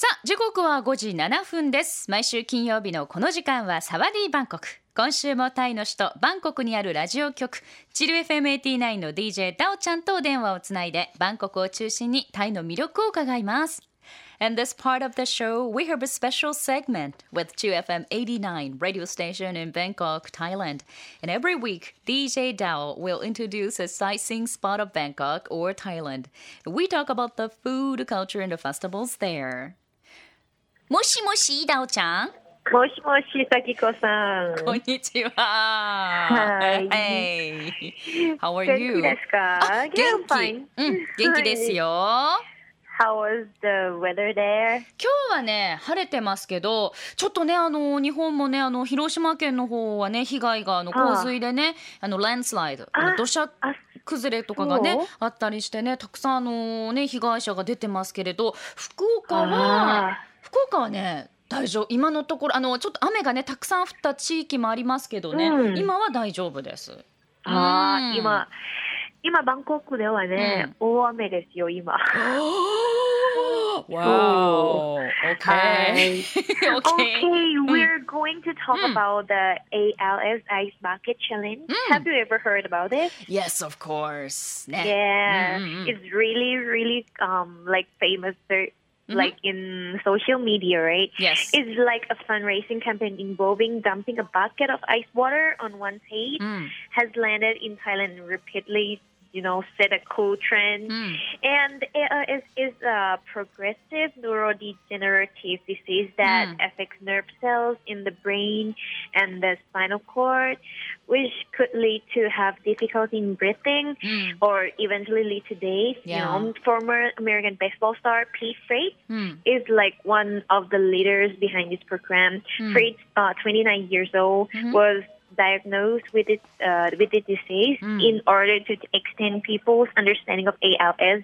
さあ時刻は5時7分です毎週金曜日のこの時間はサワディーバンコク今週もタイの首都バンコクにあるラジオ局チル FM89 の DJ ダオちゃんと電話をつないでバンコクを中心にタイの魅力を伺います In this part of the show, we have a special segment with 2FM 89 radio station in Bangkok, Thailand. And every week, DJ Dao will introduce a sightseeing spot of Bangkok or Thailand. We talk about the food, culture, and the festivals there. もしもし、ダオちゃん？もしもし、さきこさん。こんにちは。はい。How are 元 you? 気ですか？元.気。うん、元気ですよ。How was the weather there? 今日はね晴れてますけどちょっとねあの日本もねあの広島県の方はね被害があの洪水でねあのランスライドあ土砂あ、崩れとかがねあったりしてねたくさんあのね被害者が出てますけれど福岡はあ福岡はね大丈夫今のところあのちょっと雨がねたくさん降った地域もありますけどね、うん今は大丈夫です。あー、うん今、今、バンコクではね、大雨ですよ、今。wow. は Okay. い okay. Okay, we're going to talk Mm. about the ALS Ice Bucket Challenge. Mm. Have you ever heard about it? Yes, of course. ね。Yeah, うんうんうん it's really, really um like famous, uh, like in social media, right? Yes. It's like a fundraising campaign involving dumping a bucket of ice water on one's head. うん。Has landed in Thailand repeatedly you know, set a cool trend. Mm. And it is a uh, progressive neurodegenerative disease that mm. affects nerve cells in the brain and the spinal cord, which could lead to have difficulty in breathing mm. or eventually lead to death. Yeah. You know, former American baseball star Pete Freight hmm. is like one of the leaders behind this program. Hmm. Freight, uh, 29 years old, mm-hmm. was diagnosed with it uh, with the disease mm. in order to extend people's understanding of ALS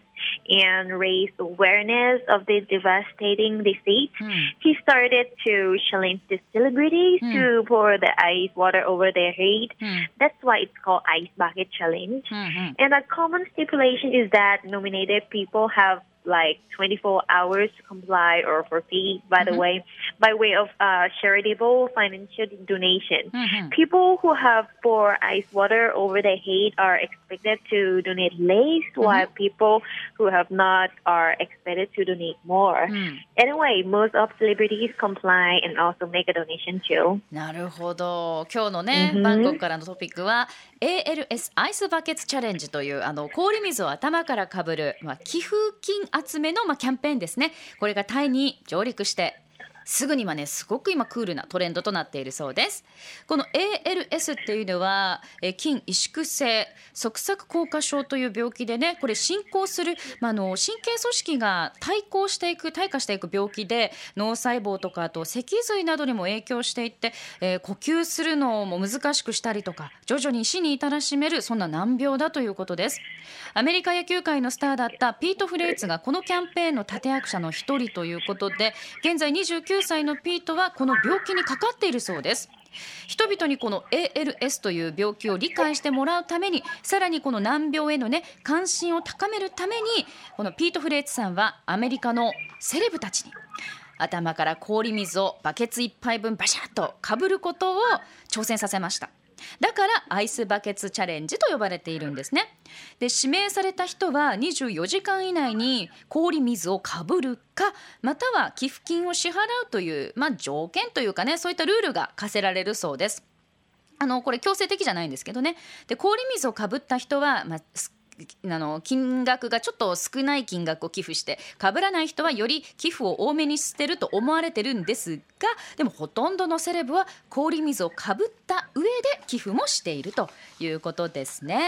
and raise awareness of the devastating disease. Mm. He started to challenge the celebrities mm. to pour the ice water over their head. Hmm. That's why it's called ice bucket challenge. Mm-hmm. And a common stipulation is that nominated people have like 24 hours to comply or for fee, by the Mhm. way, by way of uh, charitable financial donation. うん。 People who have poured ice water over their head are expected to donate less, while people who have not are expected to donate more. うん。 Anyway, most of celebrities comply and also make a donation too. なるほど今日のね、うんバンコクからのトピックは ALS アイスバケツチャレンジというあの氷水を頭からかぶる、まあ、寄付金 集めの、まあ、キャンペーンですね。これがタイに上陸してすぐにはねすごく今クールなトレンドとなっているそうです。この ALS っていうのはえ筋萎縮性側索硬化症という病気でねこれ進行する、まあ、あの神経組織が対抗していく退化していく病気で脳細胞とかあと脊髄などにも影響していって、えー呼吸するのも難しくしたりとか徐々に死に至らしめるそんな難病だということです。アメリカ野球界のスターだったピート・フレイツがこのキャンペーンの立役者の一人ということで現在29 9歳のピートはこの病気にかかっているそうです。人々にこの ALS という病気を理解してもらうためにさらにこの難病へのね関心を高めるためにこのピート・フレーツさんはアメリカのセレブたちに頭から氷水をバケツ1杯分バシャッとかぶることを挑戦させました。だからアイスバケツチャレンジと呼ばれているんですね。で指名された人は24時間以内に氷水をかぶるかまたは寄付金を支払うという、まあ、条件というかねそういったルールが課せられるそうです。あのこれ強制的じゃないんですけどね。で氷水をかぶった人は、まああの金額がちょっと少ない金額を寄付してかぶらない人はより寄付を多めにしてると思われてるんですがでもほとんどのセレブは氷水をかぶった上で寄付もしているということですね。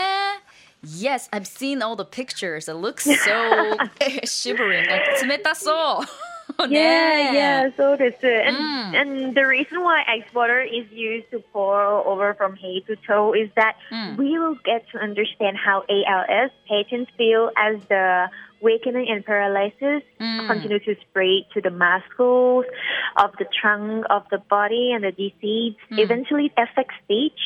Yes, I've seen all the pictures. It looks so shivering. 冷たそう。Yeah, yeah, so that's it. And, Mm. and the reason why ice water is used to pour over from head to toe is that Mm. we will get to understand how ALS patients feel as the weakening and paralysis Mm. continue to spread to the muscles of the trunk of the body and the disease eventually affects speech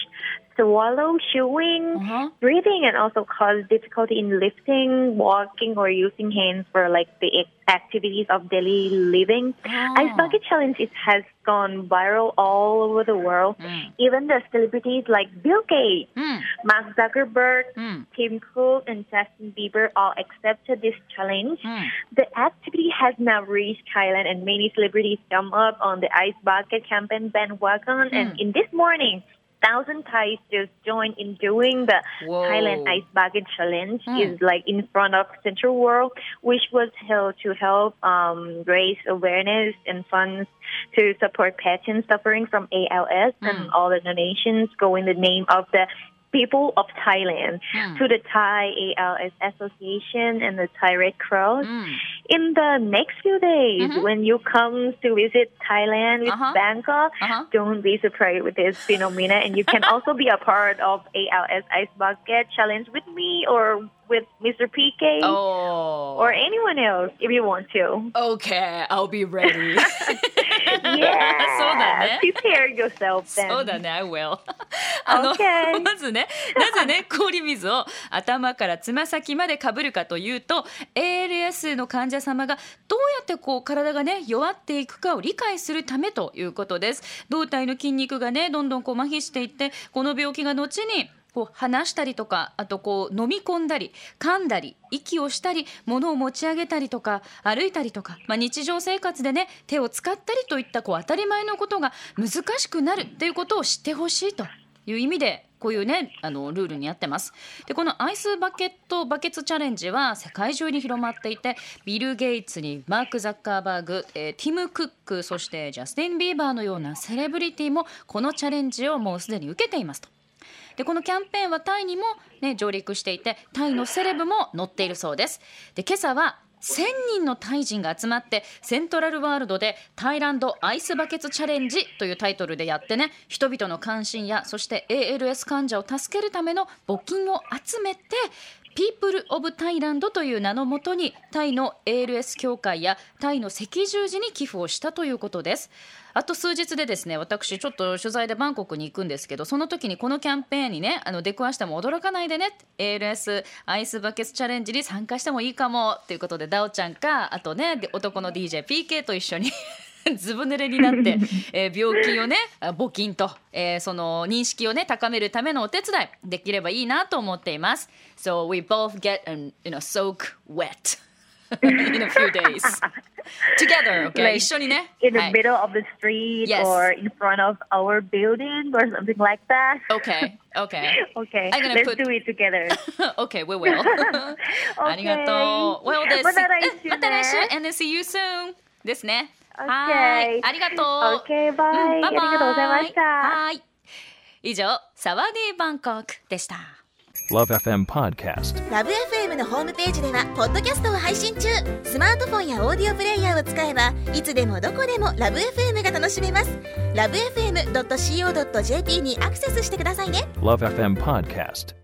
swallow, chewing, uh-huh. breathing, and also cause difficulty in lifting, walking, or using hands for like the activities of daily living. Oh. Ice Bucket Challenge it has gone viral all over the world. Mm. Even the celebrities like Bill Gates, mm. Mark Zuckerberg, mm. Tim Cook, and Justin Bieber all accepted this challenge. Hmm. The activity has now reached Thailand, and many celebrities jump up on the Ice Bucket campaign bandwagon. And hmm. in this morning, thousand Thais just joined in doing the Whoa. Thailand Ice Bucket Challenge. Mm. Is like in front of Central World, which was held to help um, raise awareness and funds to support patients suffering from ALS, Mm. and all the donations go in the name of the people of Thailand mm. to the Thai ALS Association and the Thai Red Cross. Mm. In the next few days, mm-hmm. when you come to visit Thailand with uh-huh. Bangkok, uh-huh. don't be surprised with this phenomena. And you can also be a part of ALS Ice Bucket Challenge with me or with Mr. PK oh. or anyone else if you want to. Okay, I'll be ready. yeah. ね。prepare yourself then. そうだね、I will. あの、Okay. まずね、なぜね、氷水を頭からつま先までかぶるかというと、ALS の患者様がどうやってこう体がね、弱っていくかを理解するためということです。胴体の筋肉がね、どんどんこう麻痺していって、この病気が後に、こう話したりとかあとこう飲み込んだり噛んだり息をしたり物を持ち上げたりとか歩いたりとか、まあ、日常生活でね手を使ったりといったこう当たり前のことが難しくなるということを知ってほしいという意味でこういうねあのルールになってますでこのアイスバケットバケツチャレンジは世界中に広まっていてビル・ゲイツにマーク・ザッカーバーグ、えーティム・クックそしてジャスティン・ビーバーのようなセレブリティもこのチャレンジをもうすでに受けていますと。でこのキャンペーンはタイにも、ね、上陸していてタイのセレブも乗っているそうです。で今朝は1000人のタイ人が集まってセントラルワールドでタイランドアイスバケツチャレンジというタイトルでやってね人々の関心やそして ALS 患者を助けるための募金を集めてピープル・オブ・タイランドという名のもとにタイの ALS 協会やタイの赤十字に寄付をしたということです。あと数日でですね私ちょっと取材でバンコクに行くんですけどその時にこのキャンペーンにねあの出くわしても驚かないでね ALS アイスバケツチャレンジに参加してもいいかもっていうことでダオちゃんかあとね男の DJPK と一緒にずぶ濡れになって、えー病気をねあ募金と、えーその認識をね高めるためのお手伝いできればいいなと思っています So we both get an, you know, soak wet in a few days together okay、Like 一緒にね In the はい middle of the street Yes. or in front of our building or something like that. Okay, okay. Okay, I'm gonna let's put- do it together. okay, we will. ありがとう。Well, です。また来週ねうんまた来週 and then see you soon ですね。Okay. はい。ありがとう。Okay, bye. うんバイバイありがとうございました。はい。以上、サワディーバンコクでした。Love FM Podcast. ラブ f m のホームページではポッドキャストを配信中スマートフォンやオーディオプレイヤーを使えばいつでもどこでもラブ f m が楽しめますラブ FM.co.jp にアクセスしてくださいね Love FM Podcast.